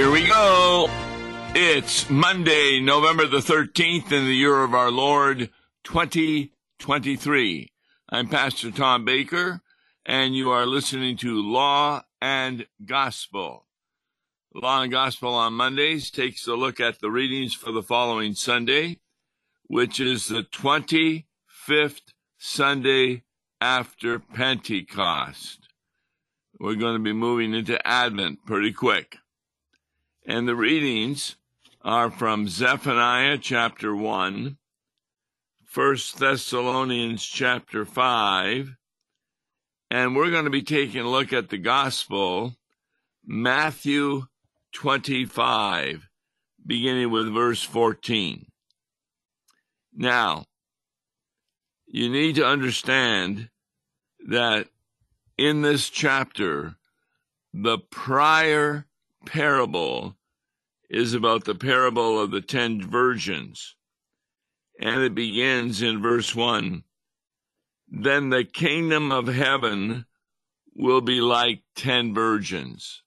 Here we go. It's Monday, November the 13th in the year of our Lord 2023. I'm Pastor Tom Baker, and you are listening to Law and Gospel. Law and Gospel on Mondays takes a look at the readings for the following Sunday, which is the 25th Sunday after Pentecost. We're going to be moving into Advent pretty quick. And the readings are from Zephaniah chapter 1, 1 Thessalonians chapter 5, and we're going to be taking a look at the gospel, Matthew 25, beginning with verse 14. Now, you need to understand that in this chapter, the prior parable is about the parable of the ten virgins. And it begins in verse 1 Then the kingdom of heaven will be like ten virgins.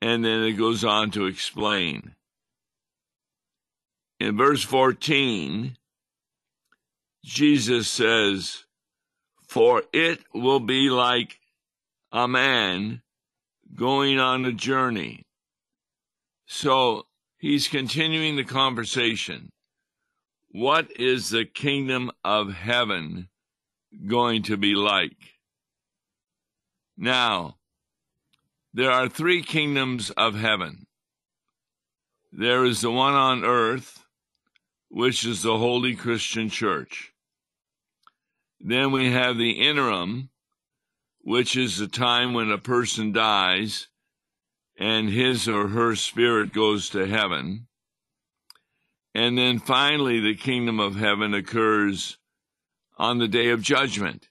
And then it goes on to explain. In verse 14, Jesus says, For it will be like a man going on a journey. So he's continuing the conversation. What is the kingdom of heaven going to be like? Now, there are three kingdoms of heaven. There is the one on earth, which is the Holy Christian Church. Then we have the interim, which is the time when a person dies and his or her spirit goes to heaven. And then finally, the kingdom of heaven occurs on the day of judgment,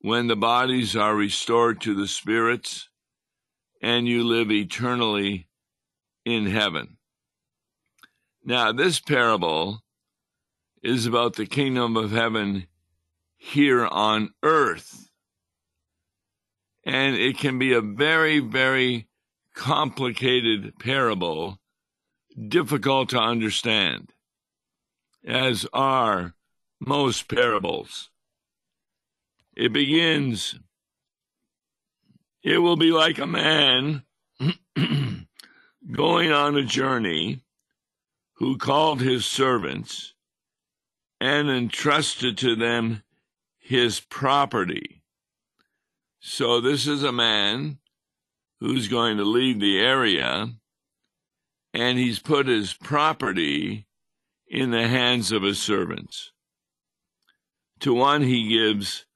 when the bodies are restored to the spirits and you live eternally in heaven. Now, this parable is about the kingdom of heaven here on earth. And it can be a very, very complicated parable, difficult to understand, as are most parables. It begins, it will be like a man going on a journey who called his servants and entrusted to them his property. So this is a man who's going to leave the area, and he's put his property in the hands of his servants. To one he gives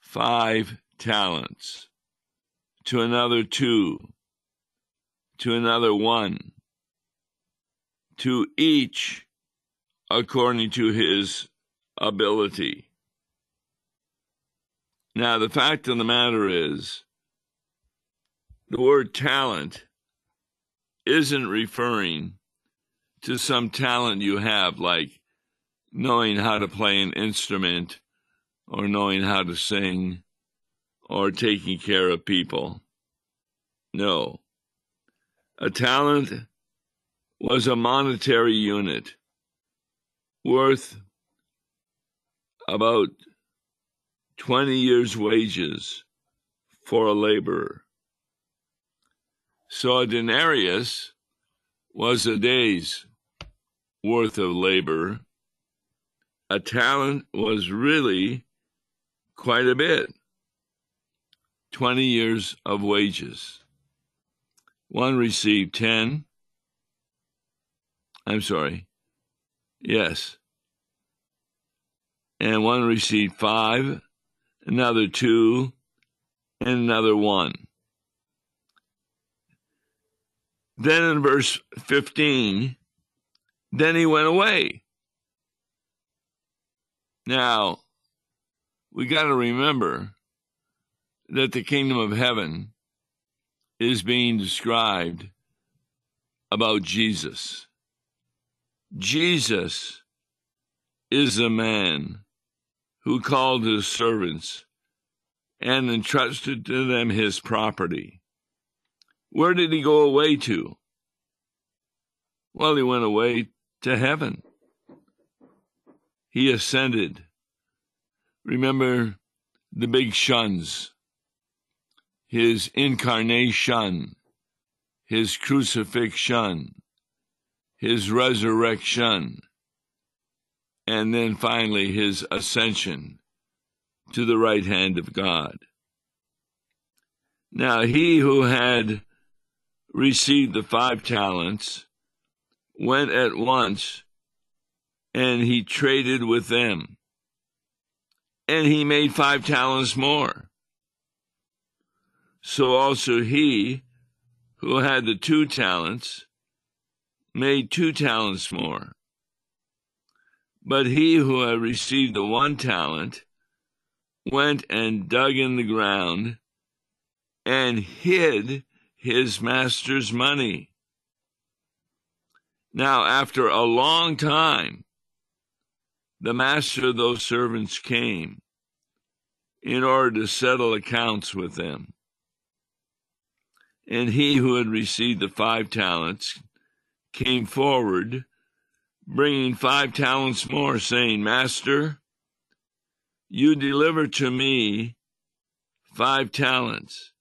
five talents, to another two, to another one, to each according to his ability. Now, the fact of the matter is, the word talent isn't referring to some talent you have, like knowing how to play an instrument or knowing how to sing or taking care of people. No. A talent was a monetary unit worth about 20 years' wages for a laborer. So a denarius was a day's worth of labor. A talent was really quite a bit 20 years of wages. One received 10. I'm sorry. Yes. And one received five another two, and another one. Then in verse 15, then he went away. Now, we got to remember that the kingdom of heaven is being described about Jesus. Jesus is a man who called his servants and entrusted to them his property. Where did he go away to? Well, he went away to heaven. He ascended. Remember the big shuns his incarnation, his crucifixion, his resurrection, and then finally his ascension to the right hand of God. Now, he who had received the five talents went at once and he traded with them. And he made five talents more. So also he who had the two talents made two talents more. But he who had received the one talent went and dug in the ground and hid his master's money. Now, after a long time, the master of those servants came in order to settle accounts with them. And he who had received the five talents came forward, bringing five talents more, saying, Master, you deliver to me five talents.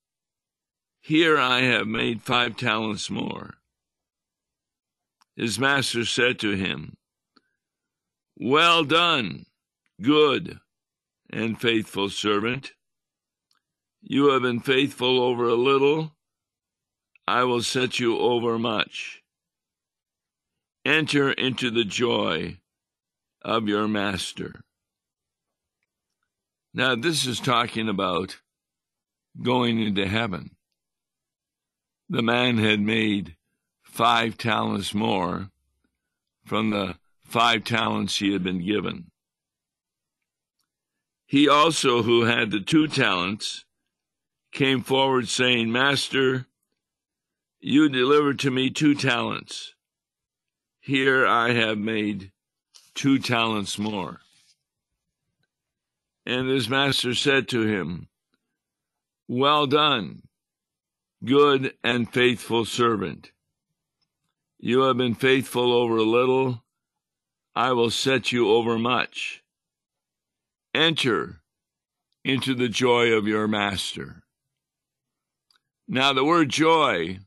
Here I have made five talents more. His master said to him, Well done, good and faithful servant. You have been faithful over a little I will set you over much. Enter into the joy of your master. Now, this is talking about going into heaven. The man had made five talents more from the five talents he had been given. He also, who had the two talents, came forward saying, Master, you delivered to me two talents. Here I have made two talents more. And his master said to him, Well done, good and faithful servant. You have been faithful over a little, I will set you over much. Enter into the joy of your master. Now, the word joy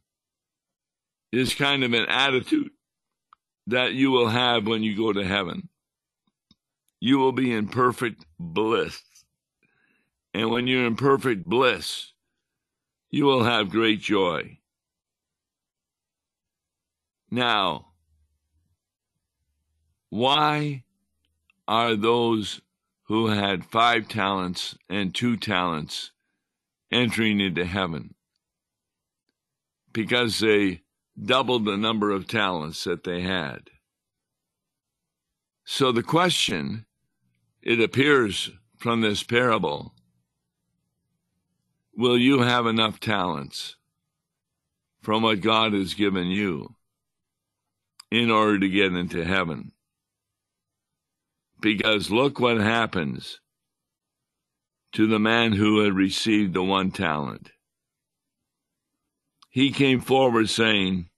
is kind of an attitude that you will have when you go to heaven. You will be in perfect bliss. And when you're in perfect bliss, you will have great joy. Now, why are those who had five talents and two talents entering into heaven? Because they doubled the number of talents that they had. So the question, it appears from this parable, will you have enough talents from what God has given you in order to get into heaven? Because look what happens to the man who had received the one talent he came forward saying,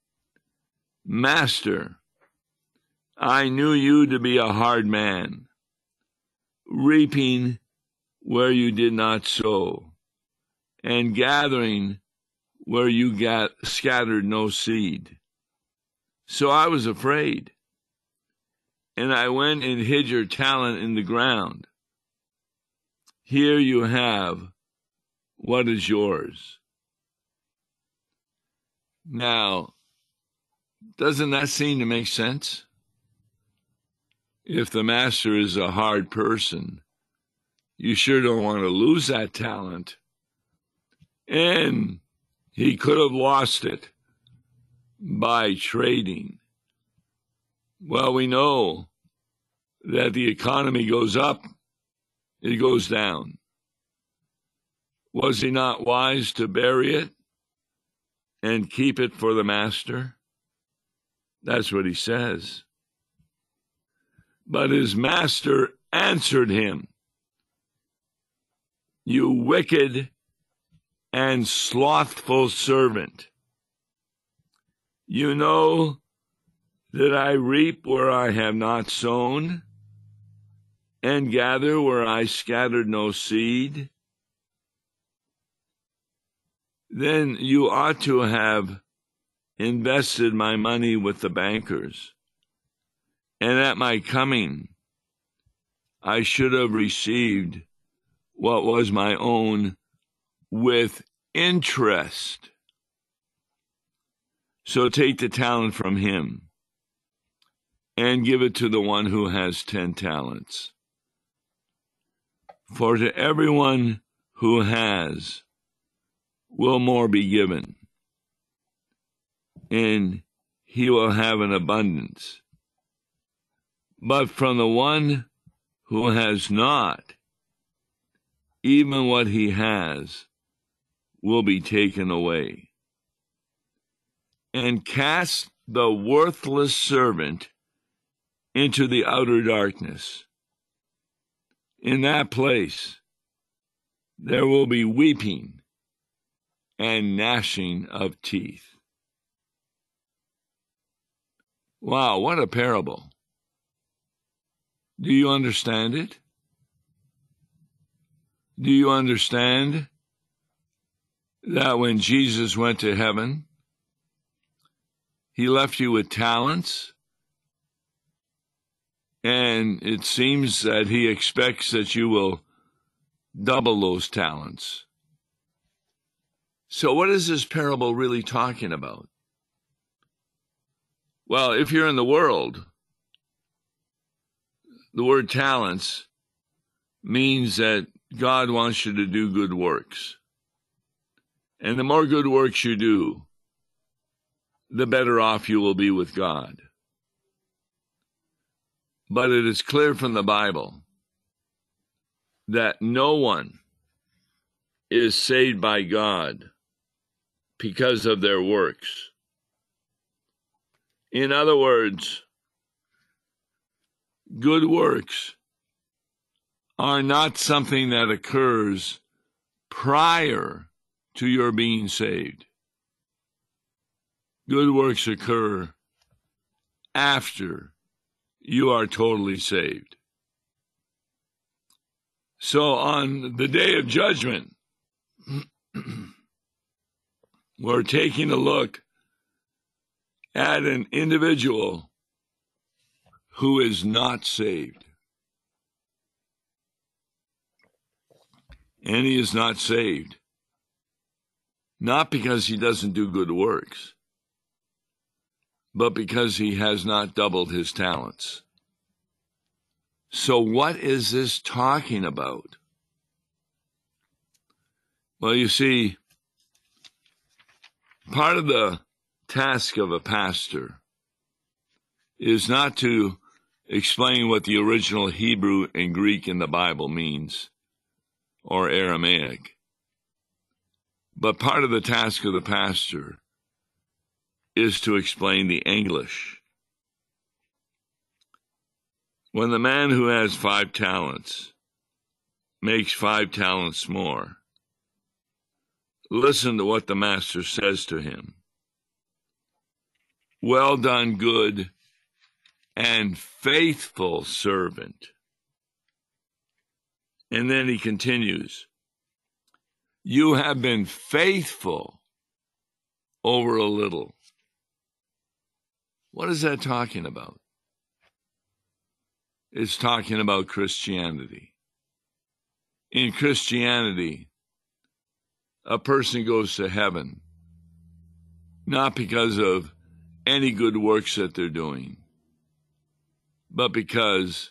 Master, I knew you to be a hard man, reaping where you did not sow, and gathering where you got scattered no seed. So I was afraid, and I went and hid your talent in the ground. Here you have what is yours. Now, doesn't that seem to make sense? If the master is a hard person, you sure don't want to lose that talent. And he could have lost it by trading. Well, we know that the economy goes up, it goes down. Was he not wise to bury it? And keep it for the master? That's what he says. But his master answered him, You wicked and slothful servant. You know that I reap where I have not sown, and gather where I scattered no seed. Then you ought to have invested my money with the bankers, and at my coming I should have received what was my own with interest. So take the talent from him and give it to the one who has ten talents. For to everyone who has will more be given, and he will have an abundance. But from the one who has not, even what he has will be taken away. And cast the worthless servant into the outer darkness. In that place, there will be weeping and gnashing of teeth. Wow, what a parable! Do you understand it? Do you understand that when Jesus went to heaven, he left you with talents? And it seems that he expects that you will double those talents. So, what is this parable really talking about? Well, if you're in the world, the word talents means that God wants you to do good works. And the more good works you do, the better off you will be with God. But it is clear from the Bible that no one is saved by God because of their works. In other words, good works are not something that occurs prior to your being saved. Good works occur after you are totally saved. So on the day of judgment, we're taking a look at an individual who is not saved. and he is not saved. Not because he doesn't do good works, but because he has not doubled his talents. So, what is this talking about? Well, you see, part of the task of a pastor is not to explain what the original Hebrew and Greek in the Bible means or Aramaic. But part of the task of the pastor is to explain the English. When the man who has five talents makes five talents more, listen to what the master says to him. Well done, good and faithful servant. And then he continues, You have been faithful over a little. What is that talking about? It's talking about Christianity. In Christianity, a person goes to heaven not because of any good works that they're doing, but because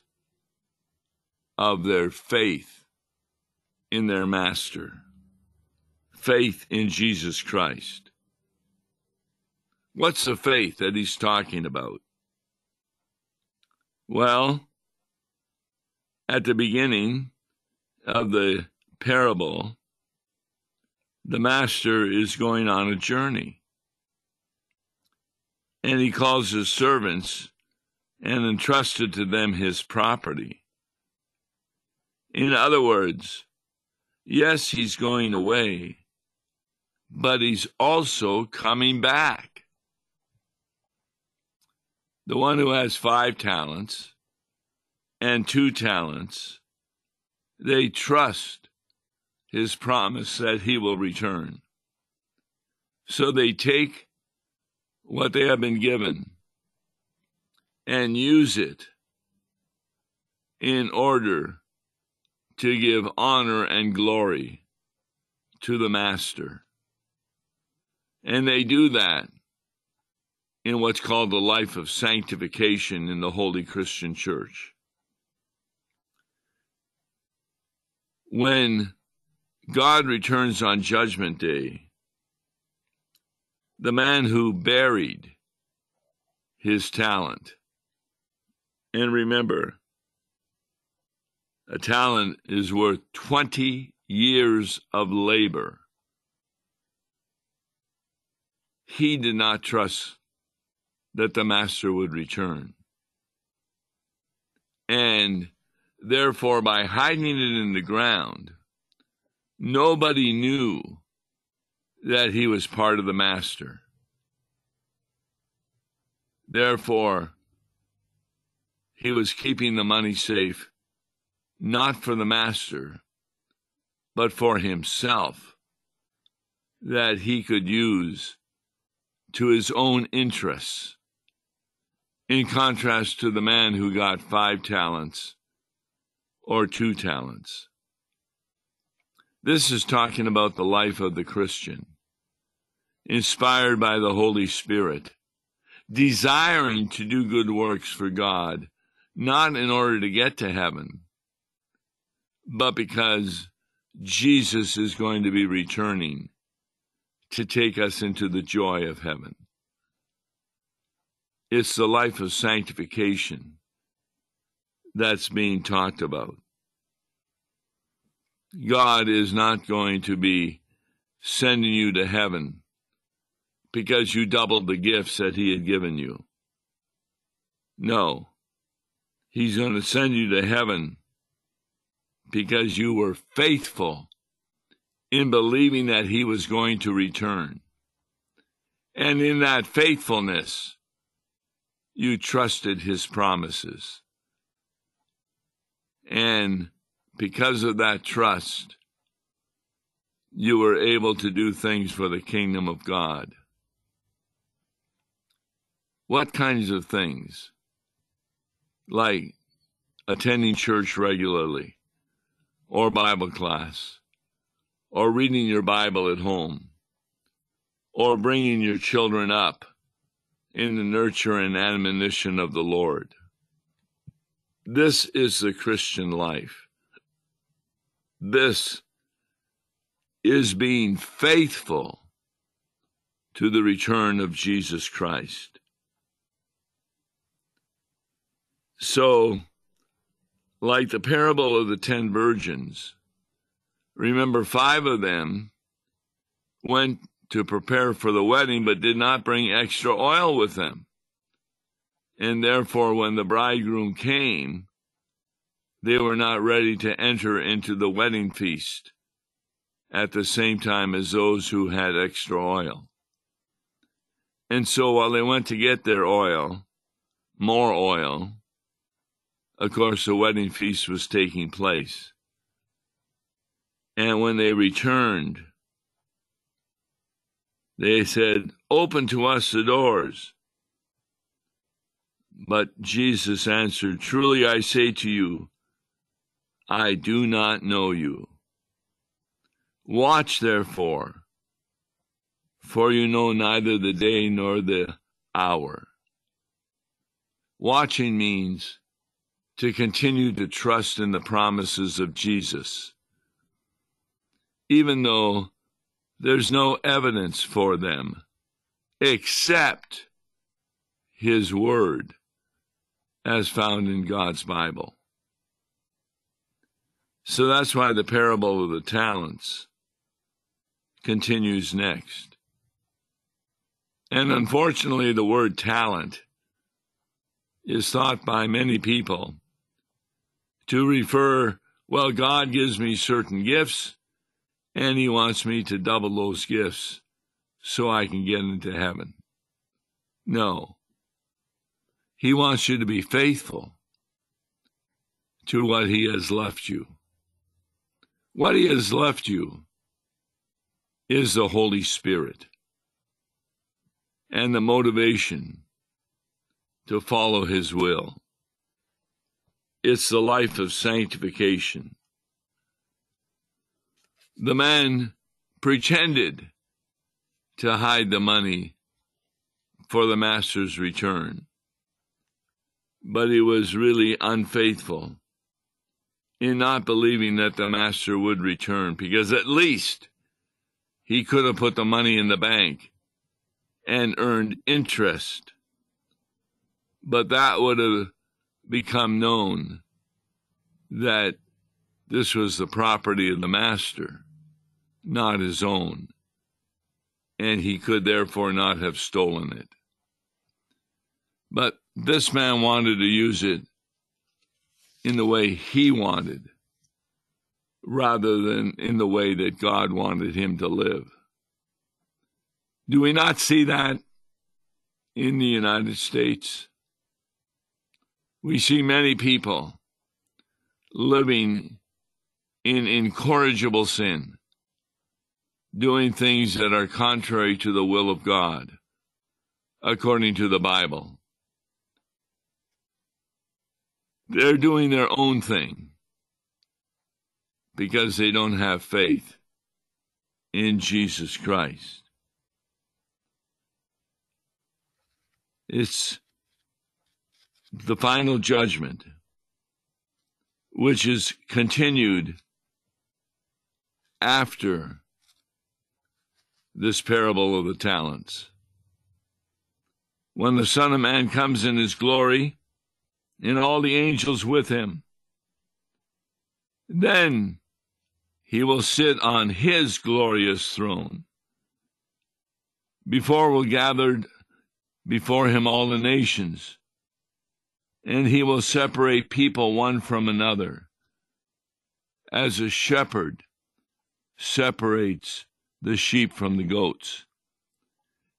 of their faith in their master, faith in Jesus Christ. What's the faith that he's talking about? Well, at the beginning of the parable, the master is going on a journey. And he calls his servants and entrusted to them his property. In other words, yes, he's going away, but he's also coming back. the one who has five talents and two talents, they trust his promise that he will return. So they take what they have been given and use it in order to give honor and glory to the Master. And they do that in what's called the life of sanctification in the Holy Christian Church. When God returns on Judgment Day, the man who buried his talent, and remember, a talent is worth 20 years of labor. He did not trust that the master would return. And therefore, by hiding it in the ground, nobody knew that he was part of the master. Therefore, he was keeping the money safe, not for the master, but for himself, that he could use to his own interests in contrast to the man who got five talents or two talents. This is talking about the life of the Christian, inspired by the Holy Spirit, desiring to do good works for God, not in order to get to heaven, but because Jesus is going to be returning to take us into the joy of heaven. It's the life of sanctification that's being talked about. God is not going to be sending you to heaven because you doubled the gifts that He had given you. No, He's going to send you to heaven because you were faithful in believing that He was going to return. And in that faithfulness, you trusted his promises. And because of that trust, you were able to do things for the kingdom of God. What kinds of things? Like attending church regularly, or Bible class, or reading your Bible at home, or bringing your children up in the nurture and admonition of the Lord. This is the Christian life. This is being faithful to the return of Jesus Christ. So, like the parable of the ten virgins, remember five of them went to prepare for the wedding, but did not bring extra oil with them. And therefore, when the bridegroom came, they were not ready to enter into the wedding feast at the same time as those who had extra oil. And so while they went to get their oil, more oil, of course, the wedding feast was taking place. And when they returned, they said, Open to us the doors. But Jesus answered, Truly I say to you, I do not know you. Watch therefore, for you know neither the day nor the hour. Watching means to continue to trust in the promises of Jesus, even though there's no evidence for them except His Word as found in God's Bible. So that's why the parable of the talents continues next. And unfortunately, the word talent is thought by many people to refer, well, God gives me certain gifts, and he wants me to double those gifts so I can get into heaven. No. He wants you to be faithful to what He has left you. What He has left you is the Holy Spirit and the motivation to follow His will. It's the life of sanctification. The man pretended to hide the money for the master's return, but he was really unfaithful in not believing that the master would return because at least he could have put the money in the bank and earned interest. But that would have become known that this was the property of the master, not his own, and he could therefore not have stolen it. But this man wanted to use it in the way he wanted, rather than in the way that God wanted him to live. Do we not see that in the United States? We see many people living in incorrigible sin, doing things that are contrary to the will of God, according to the Bible. They're doing their own thing because they don't have faith in Jesus Christ. It's the final judgment, which is continued after this parable of the talents. When the Son of Man comes in his glory, and all the angels with him, then he will sit on his glorious throne. Before were gathered before him all the nations, and he will separate people one from another, as a shepherd separates the sheep from the goats.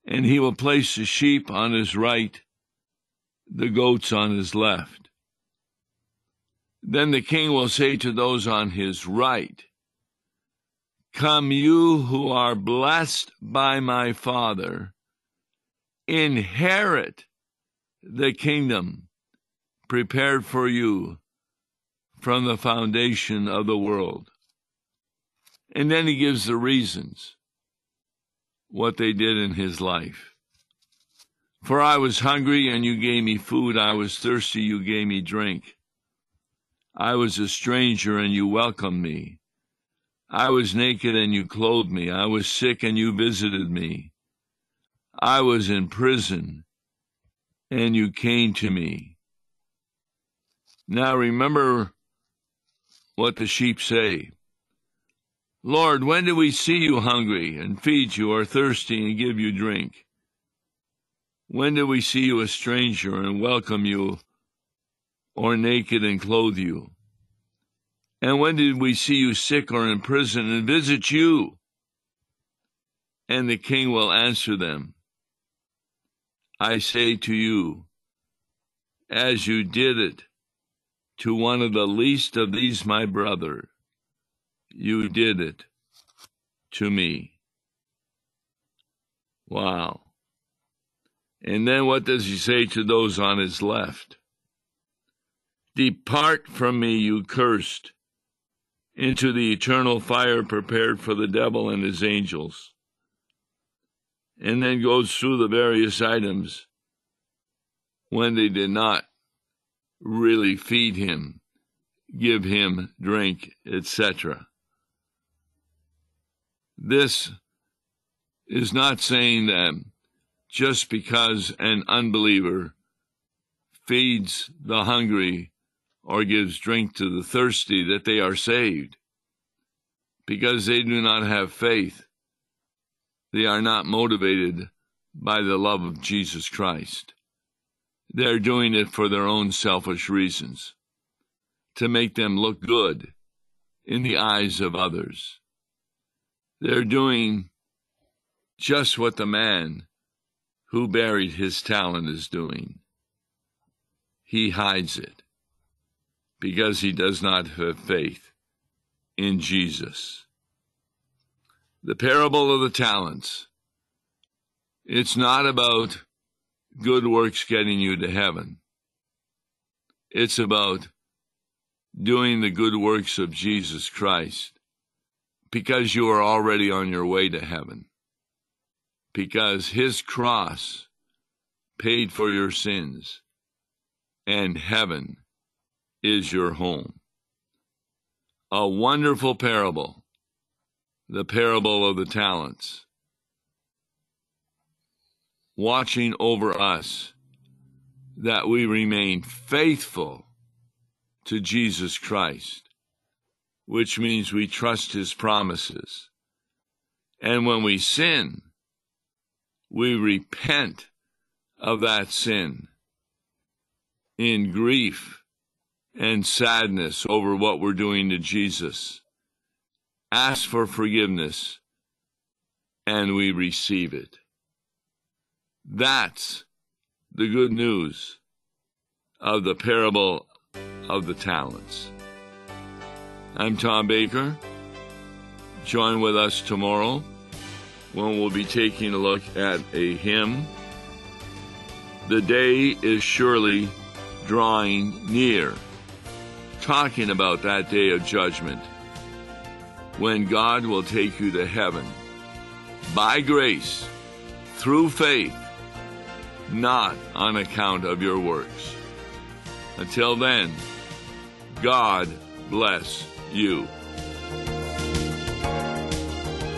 And he will place the sheep on his right, the goats on his left. Then the king will say to those on his right, Come, you who are blessed by my Father, inherit the kingdom prepared for you from the foundation of the world. And then he gives the reasons what they did in his life. For I was hungry, and you gave me food. I was thirsty, you gave me drink. I was a stranger, and you welcomed me. I was naked, and you clothed me. I was sick, and you visited me. I was in prison, and you came to me. Now remember what the sheep say. Lord, when did we see you hungry and feed you, or thirsty and give you drink? When did we see you a stranger and welcome you, or naked and clothe you? And when did we see you sick or in prison and visit you? And the king will answer them I say to you, as you did it to one of the least of these my brother, you did it to me. Wow. And then what does he say to those on his left? Depart from me, you cursed, into the eternal fire prepared for the devil and his angels. And then goes through the various items when they did not really feed him, give him drink, etc. This is not saying that just because an unbeliever feeds the hungry or gives drink to the thirsty that they are saved. Because they do not have faith, they are not motivated by the love of Jesus Christ. They're doing it for their own selfish reasons, to make them look good in the eyes of others. They're doing just what the man who buried his talent is doing. he hides it because he does not have faith in Jesus. The parable of the talents. It's not about good works getting you to heaven. It's about doing the good works of Jesus Christ because you are already on your way to heaven. Because his cross paid for your sins and heaven is your home. A wonderful parable, the parable of the talents, watching over us that we remain faithful to Jesus Christ, which means we trust his promises. And when we sin, we repent of that sin in grief and sadness over what we're doing to Jesus. Ask for forgiveness and we receive it. That's the good news of the parable of the talents. I'm Tom Baker. Join with us tomorrow when we'll be taking a look at a hymn. The day is surely drawing near, talking about that day of judgment when God will take you to heaven by grace through faith, not on account of your works. Until then, God bless you.